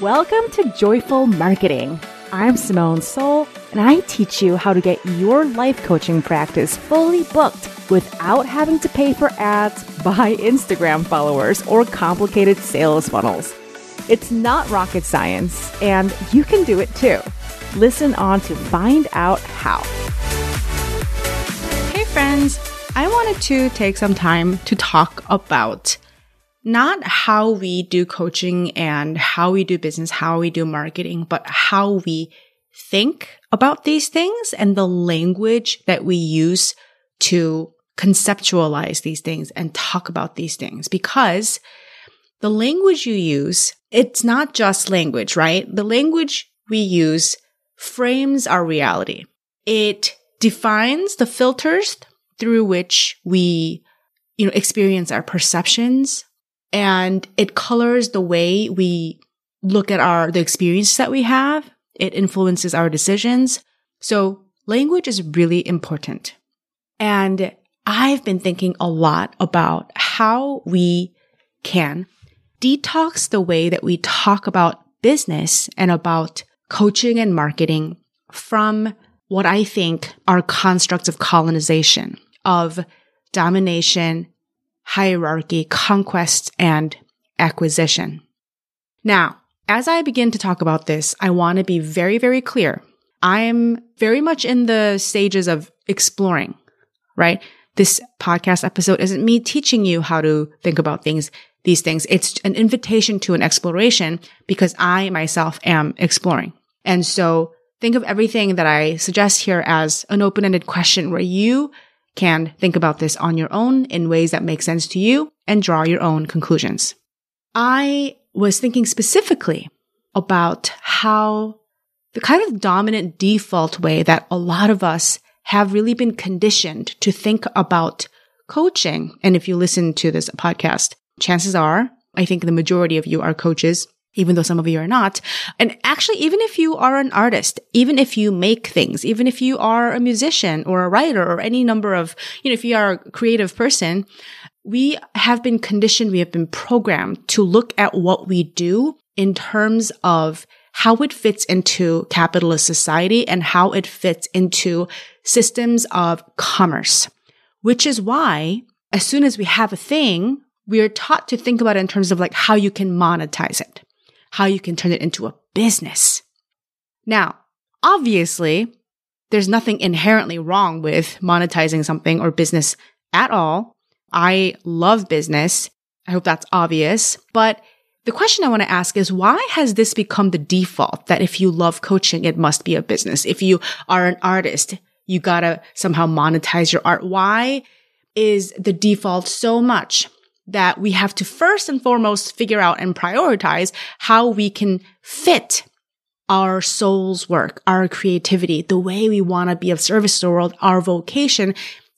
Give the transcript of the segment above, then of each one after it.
Welcome to Joyful Marketing. I'm Simone Seol, and I teach you how to get your life coaching practice fully booked without having to pay for ads, buy Instagram followers, or complicated sales funnels. It's not rocket science, and you can do it too. Listen on to find out how. Hey, friends, I wanted to take some time to talk about not how we do coaching and how we do business, how we do marketing, but how we think about these things and the language that we use to conceptualize these things and talk about these things because the language you use, it's not just language, right? The language we use frames our reality. It defines the filters through which we, you know, experience our perceptions, and it colors the way we look at our, the experiences that we have. It influences our decisions. So language is really important. And I've been thinking a lot about how we can detox the way that we talk about business and about coaching and marketing from what I think are constructs of colonization, of domination hierarchy, conquest, and acquisition. Now, as I begin to talk about this, I want to be very, very clear. I'm very much in the stages of exploring, right? This podcast episode isn't me teaching you how to think about things, these things. It's an invitation to an exploration because I myself am exploring. And so think of everything that I suggest here as an open-ended question where you can think about this on your own in ways that make sense to you and draw your own conclusions. I was thinking specifically about how the kind of dominant default way that a lot of us have really been conditioned to think about coaching. And if you listen to this podcast, chances are, I think the majority of you are coaches even though some of you are not. And actually, even if you are an artist, even if you make things, even if you are a musician or a writer or any number of, you know, if you are a creative person, we have been conditioned, we have been programmed to look at what we do in terms of how it fits into capitalist society and how it fits into systems of commerce, which is why as soon as we have a thing, we are taught to think about it in terms of like how you can monetize it how you can turn it into a business. Now, obviously, there's nothing inherently wrong with monetizing something or business at all. I love business. I hope that's obvious. But the question I want to ask is why has this become the default that if you love coaching, it must be a business? If you are an artist, you gotta somehow monetize your art. Why is the default so much that we have to first and foremost figure out and prioritize how we can fit our soul's work, our creativity, the way we want to be of service to the world, our vocation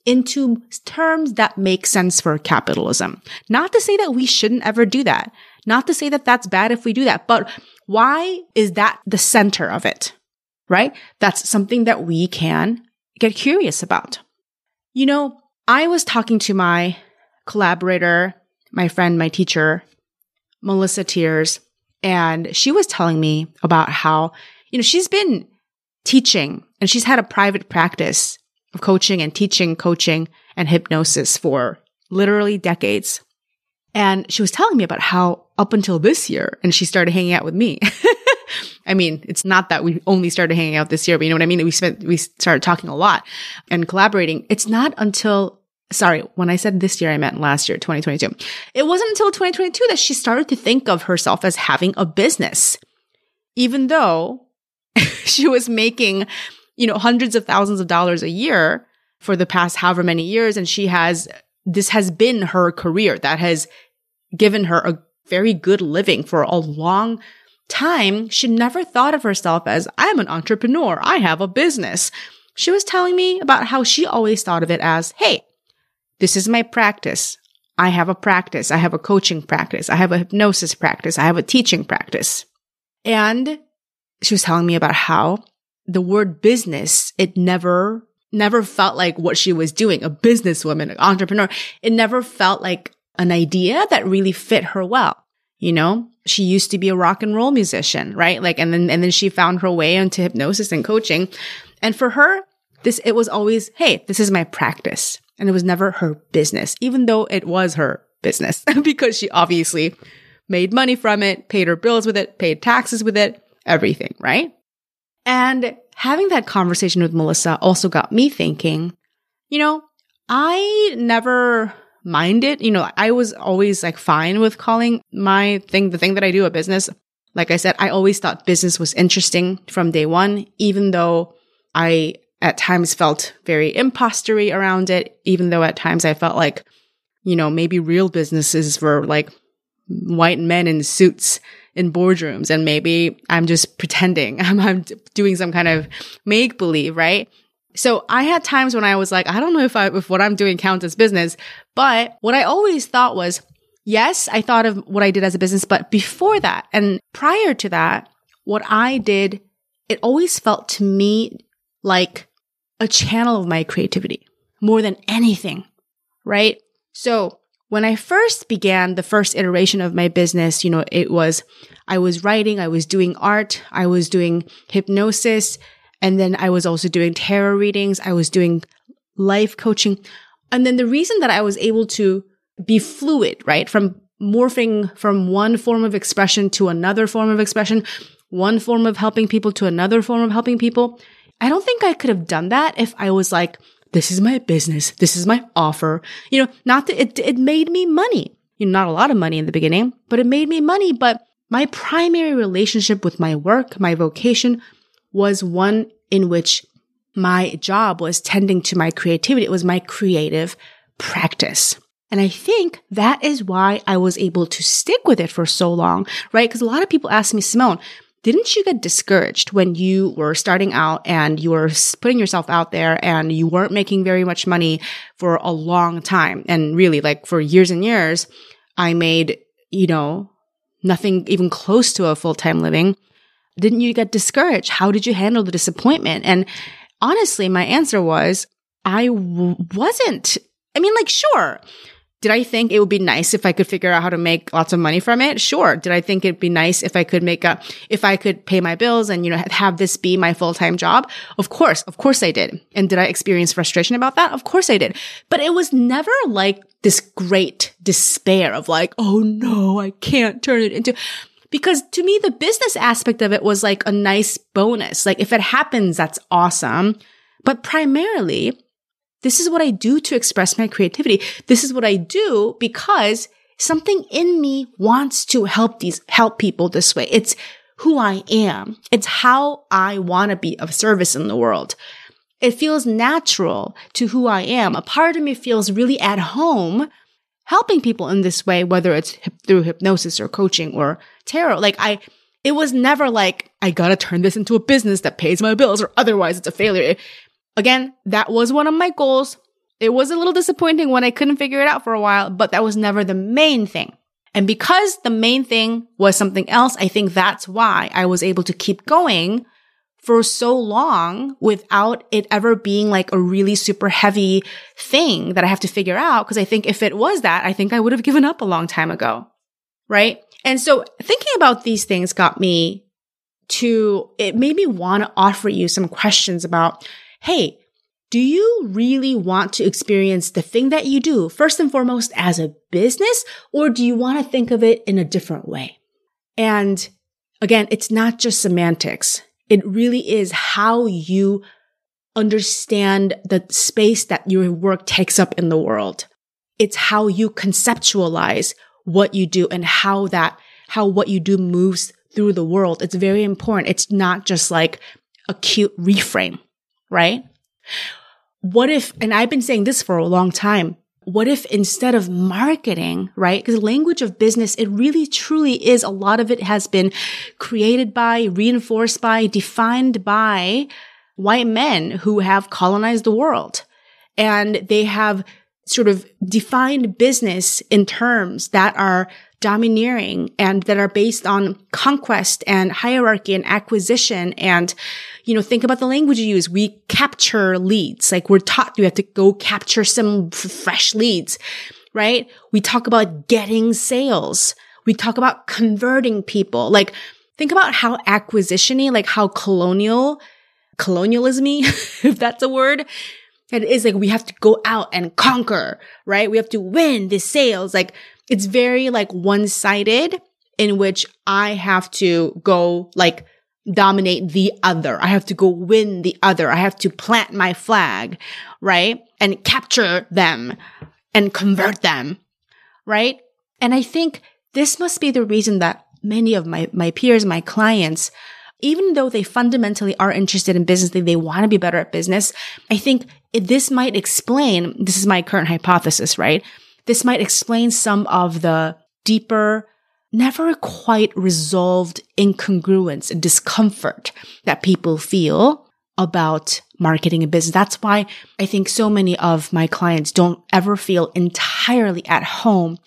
into terms that make sense for capitalism. Not to say that we shouldn't ever do that. Not to say that that's bad if we do that, but why is that the center of it? Right? That's something that we can get curious about. You know, I was talking to my collaborator my friend, my teacher, Melissa Tiers, and she was telling me about how, you know, she's been teaching and she's had a private practice of coaching and teaching coaching and hypnosis for literally decades. And she was telling me about how up until this year, and she started hanging out with me. I mean, it's not that we only started hanging out this year, but you know what I mean? We spent, we started talking a lot and collaborating. It's not until sorry, when I said this year, I meant last year, 2022. It wasn't until 2022 that she started to think of herself as having a business, even though she was making, you know, hundreds of thousands of dollars a year for the past however many years. And she has, this has been her career that has given her a very good living for a long time. She never thought of herself as, I'm an entrepreneur. I have a business. She was telling me about how she always thought of it as, Hey, this is my practice. I have a practice. I have a coaching practice. I have a hypnosis practice. I have a teaching practice. And she was telling me about how the word business, it never, never felt like what she was doing, a businesswoman, an entrepreneur. It never felt like an idea that really fit her well. You know, she used to be a rock and roll musician, right? Like, and then, and then she found her way into hypnosis and coaching. And for her, this, it was always, Hey, this is my practice. And it was never her business, even though it was her business because she obviously made money from it, paid her bills with it, paid taxes with it, everything, right? And having that conversation with Melissa also got me thinking, you know, I never minded, you know, I was always like fine with calling my thing, the thing that I do a business. Like I said, I always thought business was interesting from day one, even though I at times felt very impostery around it, even though at times I felt like, you know, maybe real businesses were like white men in suits in boardrooms and maybe I'm just pretending. I'm, I'm doing some kind of make believe, right? So I had times when I was like, I don't know if I, if what I'm doing counts as business, but what I always thought was, yes, I thought of what I did as a business, but before that and prior to that, what I did, it always felt to me like a channel of my creativity more than anything, right? So when I first began the first iteration of my business, you know, it was, I was writing, I was doing art, I was doing hypnosis, and then I was also doing tarot readings. I was doing life coaching. And then the reason that I was able to be fluid, right? From morphing from one form of expression to another form of expression, one form of helping people to another form of helping people. I don't think I could have done that if I was like, this is my business. This is my offer. You know, not that it, it made me money. You know, not a lot of money in the beginning, but it made me money. But my primary relationship with my work, my vocation was one in which my job was tending to my creativity. It was my creative practice. And I think that is why I was able to stick with it for so long, right? Because a lot of people ask me, Simone, didn't you get discouraged when you were starting out and you were putting yourself out there and you weren't making very much money for a long time? And really, like for years and years, I made, you know, nothing even close to a full time living. Didn't you get discouraged? How did you handle the disappointment? And honestly, my answer was, I w- wasn't. I mean, like, sure, did I think it would be nice if I could figure out how to make lots of money from it? Sure. Did I think it'd be nice if I could make a, if I could pay my bills and, you know, have this be my full-time job? Of course. Of course I did. And did I experience frustration about that? Of course I did. But it was never like this great despair of like, oh no, I can't turn it into, because to me, the business aspect of it was like a nice bonus. Like if it happens, that's awesome. But primarily, this is what I do to express my creativity. This is what I do because something in me wants to help these, help people this way. It's who I am. It's how I want to be of service in the world. It feels natural to who I am. A part of me feels really at home helping people in this way, whether it's through hypnosis or coaching or tarot. Like I, it was never like, I gotta turn this into a business that pays my bills or otherwise it's a failure. Again, that was one of my goals. It was a little disappointing when I couldn't figure it out for a while, but that was never the main thing. And because the main thing was something else, I think that's why I was able to keep going for so long without it ever being like a really super heavy thing that I have to figure out. Cause I think if it was that, I think I would have given up a long time ago. Right. And so thinking about these things got me to, it made me want to offer you some questions about hey, do you really want to experience the thing that you do first and foremost as a business, or do you want to think of it in a different way? And again, it's not just semantics. It really is how you understand the space that your work takes up in the world. It's how you conceptualize what you do and how that, how what you do moves through the world. It's very important. It's not just like a cute reframe right? What if, and I've been saying this for a long time, what if instead of marketing, right? Because language of business, it really truly is a lot of it has been created by, reinforced by, defined by white men who have colonized the world. And they have sort of defined business in terms that are domineering and that are based on conquest and hierarchy and acquisition. And, you know, think about the language you use. We capture leads. Like we're taught you have to go capture some fresh leads, right? We talk about getting sales. We talk about converting people. Like, think about how acquisitiony, like how colonial, colonialismy, if that's a word, it is like we have to go out and conquer, right? We have to win the sales. Like it's very like one sided in which I have to go like dominate the other. I have to go win the other. I have to plant my flag, right? And capture them and convert them, right? And I think this must be the reason that many of my, my peers, my clients, even though they fundamentally are interested in business, they, they want to be better at business. I think this might explain, this is my current hypothesis, right? This might explain some of the deeper, never quite resolved incongruence and discomfort that people feel about marketing and business. That's why I think so many of my clients don't ever feel entirely at home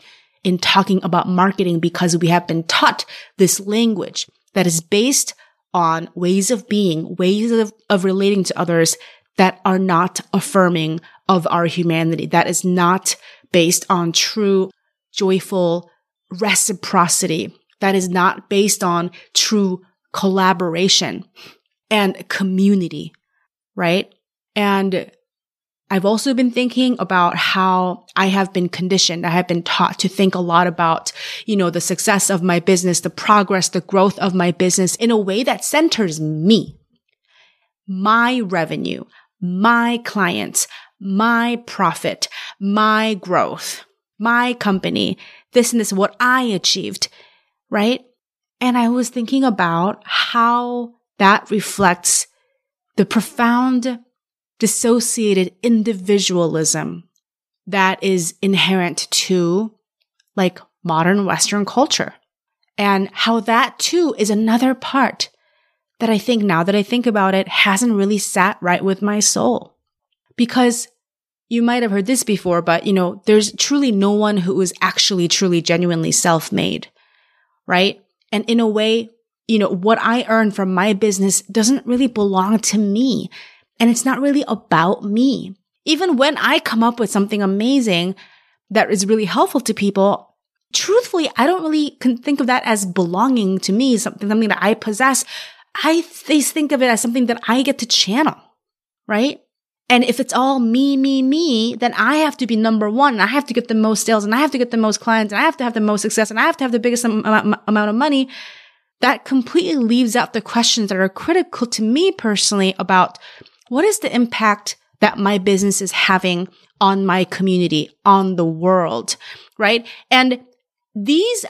in talking about marketing because we have been taught this language that is based on ways of being, ways of, of relating to others that are not affirming of our humanity, that is not based on true, joyful reciprocity, that is not based on true collaboration and community, right? And I've also been thinking about how I have been conditioned. I have been taught to think a lot about, you know, the success of my business, the progress, the growth of my business in a way that centers me, my revenue, my clients, my profit, my growth, my company, this and this, what I achieved, right? And I was thinking about how that reflects the profound dissociated individualism that is inherent to like modern Western culture. And how that too is another part that I think now that I think about it hasn't really sat right with my soul. Because you might have heard this before, but you know, there's truly no one who is actually truly genuinely self-made, right? And in a way, you know, what I earn from my business doesn't really belong to me. And it's not really about me. Even when I come up with something amazing that is really helpful to people, truthfully, I don't really can think of that as belonging to me, something, something that I possess. I think of it as something that I get to channel, right? And if it's all me, me, me, then I have to be number one and I have to get the most sales and I have to get the most clients and I have to have the most success and I have to have the biggest amount of money. That completely leaves out the questions that are critical to me personally about what is the impact that my business is having on my community, on the world, right? And these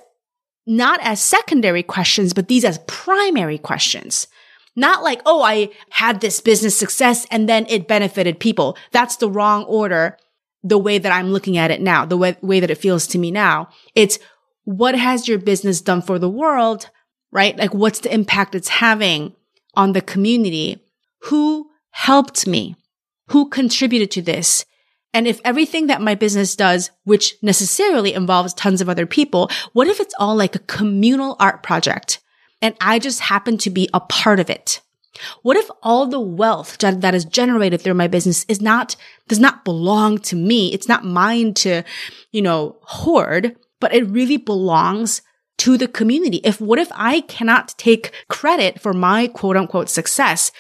not as secondary questions, but these as primary questions. Not like, oh, I had this business success and then it benefited people. That's the wrong order. The way that I'm looking at it now, the way, way that it feels to me now. It's what has your business done for the world, right? Like what's the impact it's having on the community? Who helped me? Who contributed to this? And if everything that my business does, which necessarily involves tons of other people, what if it's all like a communal art project and I just happen to be a part of it? What if all the wealth that is generated through my business is not, does not belong to me? It's not mine to, you know, hoard, but it really belongs to the community. If, what if I cannot take credit for my quote unquote success?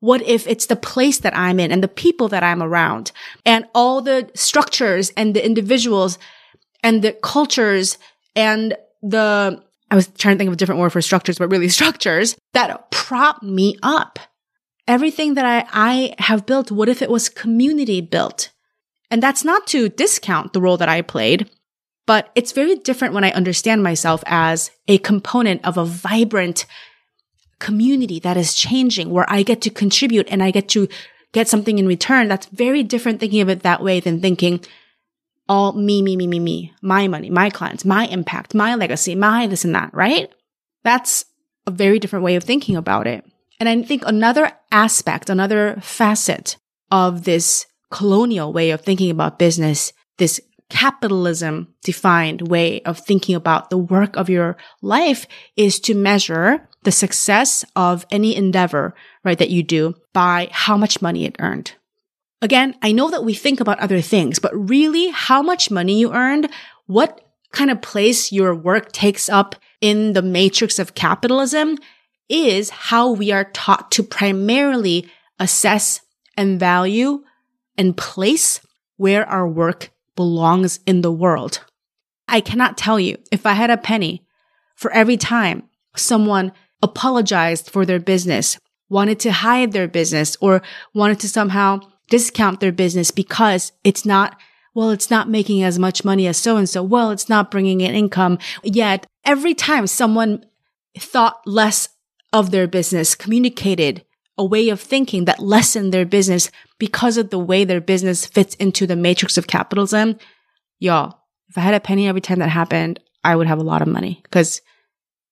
What if it's the place that I'm in and the people that I'm around and all the structures and the individuals and the cultures and the, I was trying to think of a different word for structures, but really structures that prop me up. Everything that I, I have built, what if it was community built? And that's not to discount the role that I played, but it's very different when I understand myself as a component of a vibrant community that is changing where I get to contribute and I get to get something in return. That's very different thinking of it that way than thinking all me, me, me, me, me, my money, my clients, my impact, my legacy, my this and that, right? That's a very different way of thinking about it. And I think another aspect, another facet of this colonial way of thinking about business, this capitalism defined way of thinking about the work of your life is to measure the success of any endeavor, right, that you do by how much money it earned. Again, I know that we think about other things, but really how much money you earned, what kind of place your work takes up in the matrix of capitalism is how we are taught to primarily assess and value and place where our work belongs in the world. I cannot tell you if I had a penny for every time someone apologized for their business, wanted to hide their business, or wanted to somehow discount their business because it's not well, it's not making as much money as so and so. Well, it's not bringing in income. Yet every time someone thought less of their business, communicated a way of thinking that lessened their business because of the way their business fits into the matrix of capitalism, y'all, if I had a penny every time that happened, I would have a lot of money because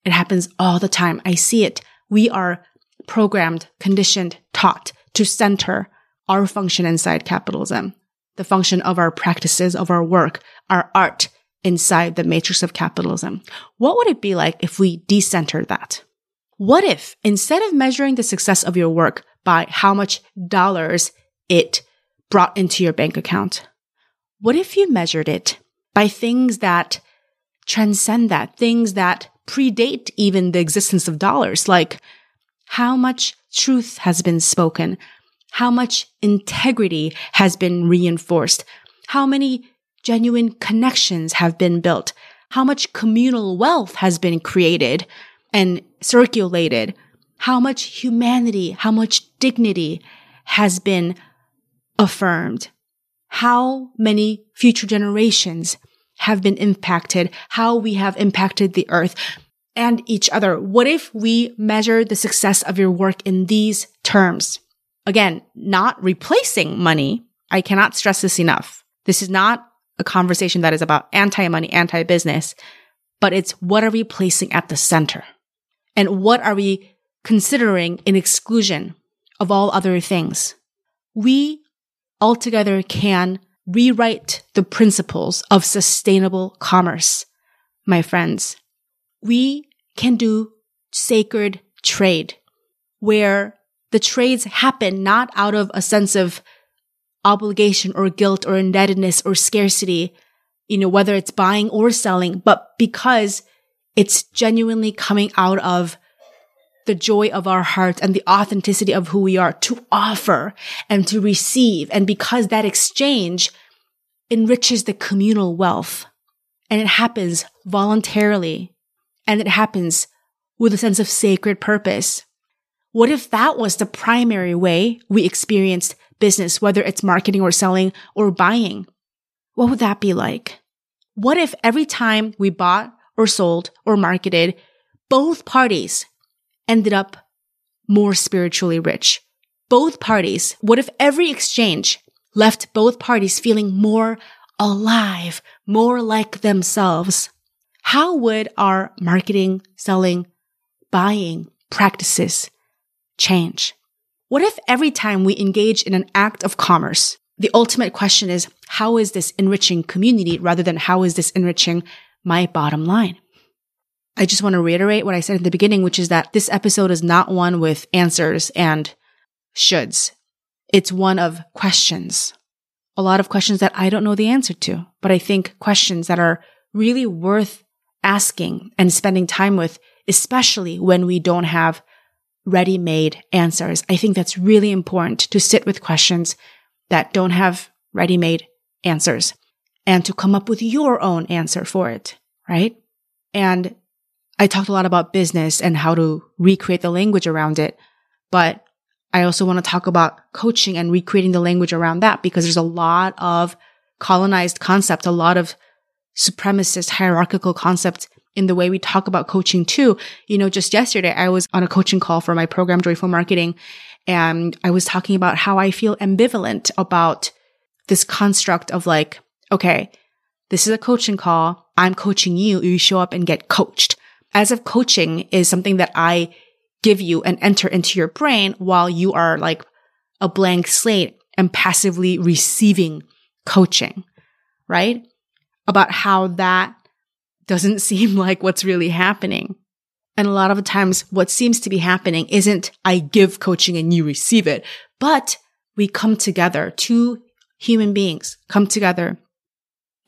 it happens all the time. I see it. We are programmed, conditioned, taught to center our function inside capitalism the function of our practices, of our work, our art inside the matrix of capitalism. What would it be like if we decenter that? What if instead of measuring the success of your work by how much dollars it brought into your bank account, what if you measured it by things that transcend that, things that predate even the existence of dollars, like how much truth has been spoken, how much integrity has been reinforced, how many genuine connections have been built, how much communal wealth has been created and circulated, how much humanity, how much dignity has been affirmed, how many future generations have been impacted, how we have impacted the earth and each other. What if we measure the success of your work in these terms? Again, not replacing money. I cannot stress this enough. This is not a conversation that is about anti money, anti business, but it's what are we placing at the center? And what are we considering in exclusion of all other things? We altogether can rewrite the principles of sustainable commerce. My friends, we can do sacred trade where the trades happen not out of a sense of obligation or guilt or indebtedness or scarcity, you know, whether it's buying or selling, but because it's genuinely coming out of the joy of our heart and the authenticity of who we are to offer and to receive. And because that exchange enriches the communal wealth and it happens voluntarily and it happens with a sense of sacred purpose. What if that was the primary way we experienced business, whether it's marketing or selling or buying? What would that be like? What if every time we bought or sold or marketed, both parties ended up more spiritually rich? Both parties, what if every exchange left both parties feeling more alive, more like themselves? How would our marketing, selling, buying practices change? What if every time we engage in an act of commerce, the ultimate question is, how is this enriching community rather than how is this enriching my bottom line? I just want to reiterate what I said at the beginning, which is that this episode is not one with answers and shoulds. It's one of questions. A lot of questions that I don't know the answer to, but I think questions that are really worth asking and spending time with, especially when we don't have ready made answers. I think that's really important to sit with questions that don't have ready made answers and to come up with your own answer for it, right? And I talked a lot about business and how to recreate the language around it, but I also want to talk about coaching and recreating the language around that because there's a lot of colonized concepts, a lot of supremacist hierarchical concepts in the way we talk about coaching too. You know, just yesterday I was on a coaching call for my program, Joyful Marketing, and I was talking about how I feel ambivalent about this construct of like, okay, this is a coaching call. I'm coaching you. You show up and get coached. As if coaching is something that I give you and enter into your brain while you are like a blank slate and passively receiving coaching, right? About how that doesn't seem like what's really happening. And a lot of the times what seems to be happening isn't I give coaching and you receive it, but we come together, two human beings come together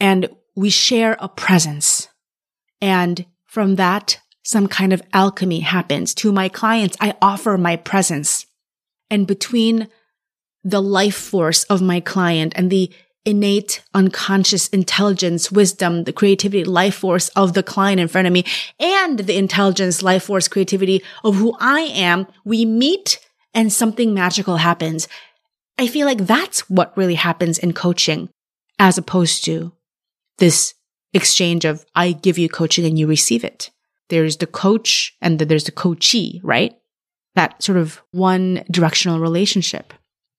and we share a presence. And from that, some kind of alchemy happens. To my clients, I offer my presence. And between the life force of my client and the innate unconscious intelligence, wisdom, the creativity, life force of the client in front of me and the intelligence, life force, creativity of who I am, we meet and something magical happens. I feel like that's what really happens in coaching as opposed to this exchange of I give you coaching and you receive it. There's the coach and then there's the coachee, right? That sort of one directional relationship.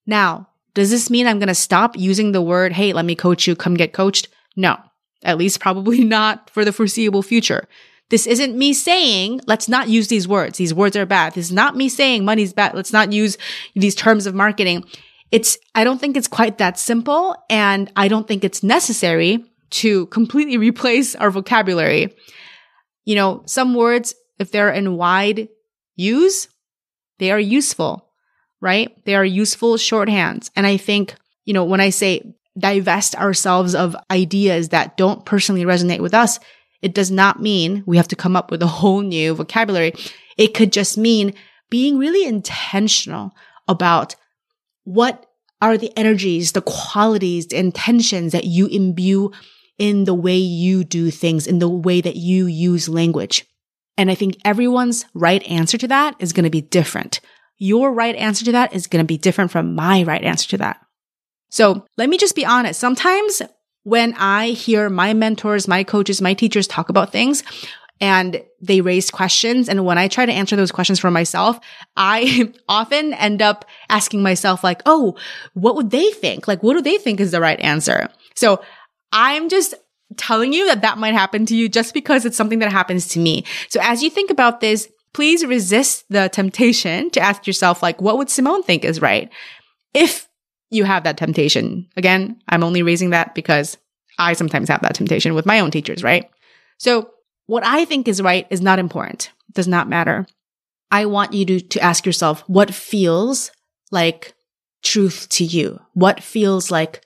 Now, does this mean I'm going to stop using the word, Hey, let me coach you. Come get coached? No, at least probably not for the foreseeable future. This isn't me saying, let's not use these words. These words are bad. This is not me saying money's bad. Let's not use these terms of marketing. It's, I don't think it's quite that simple. And I don't think it's necessary to completely replace our vocabulary. You know, some words, if they're in wide use, they are useful right? They are useful shorthands. And I think, you know, when I say divest ourselves of ideas that don't personally resonate with us, it does not mean we have to come up with a whole new vocabulary. It could just mean being really intentional about what are the energies, the qualities, the intentions that you imbue in the way you do things, in the way that you use language. And I think everyone's right answer to that is going to be different your right answer to that is going to be different from my right answer to that. So let me just be honest. Sometimes when I hear my mentors, my coaches, my teachers talk about things and they raise questions. And when I try to answer those questions for myself, I often end up asking myself like, Oh, what would they think? Like, what do they think is the right answer? So I'm just telling you that that might happen to you just because it's something that happens to me. So as you think about this, please resist the temptation to ask yourself, like, what would Simone think is right? If you have that temptation, again, I'm only raising that because I sometimes have that temptation with my own teachers, right? So what I think is right is not important. It does not matter. I want you to, to ask yourself what feels like truth to you? What feels like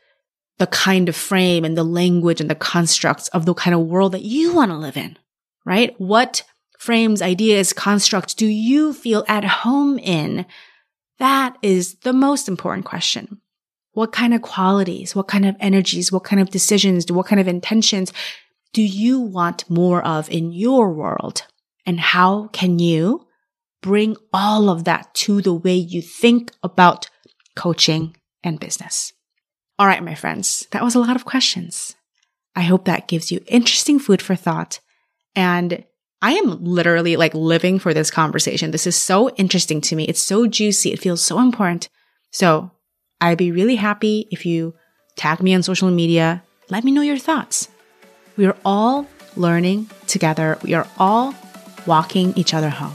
the kind of frame and the language and the constructs of the kind of world that you want to live in, right? What frames, ideas, constructs do you feel at home in? That is the most important question. What kind of qualities, what kind of energies, what kind of decisions, what kind of intentions do you want more of in your world? And how can you bring all of that to the way you think about coaching and business? All right, my friends, that was a lot of questions. I hope that gives you interesting food for thought and I am literally like living for this conversation. This is so interesting to me. It's so juicy. It feels so important. So I'd be really happy if you tag me on social media. Let me know your thoughts. We are all learning together. We are all walking each other home.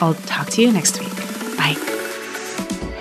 I'll talk to you next week.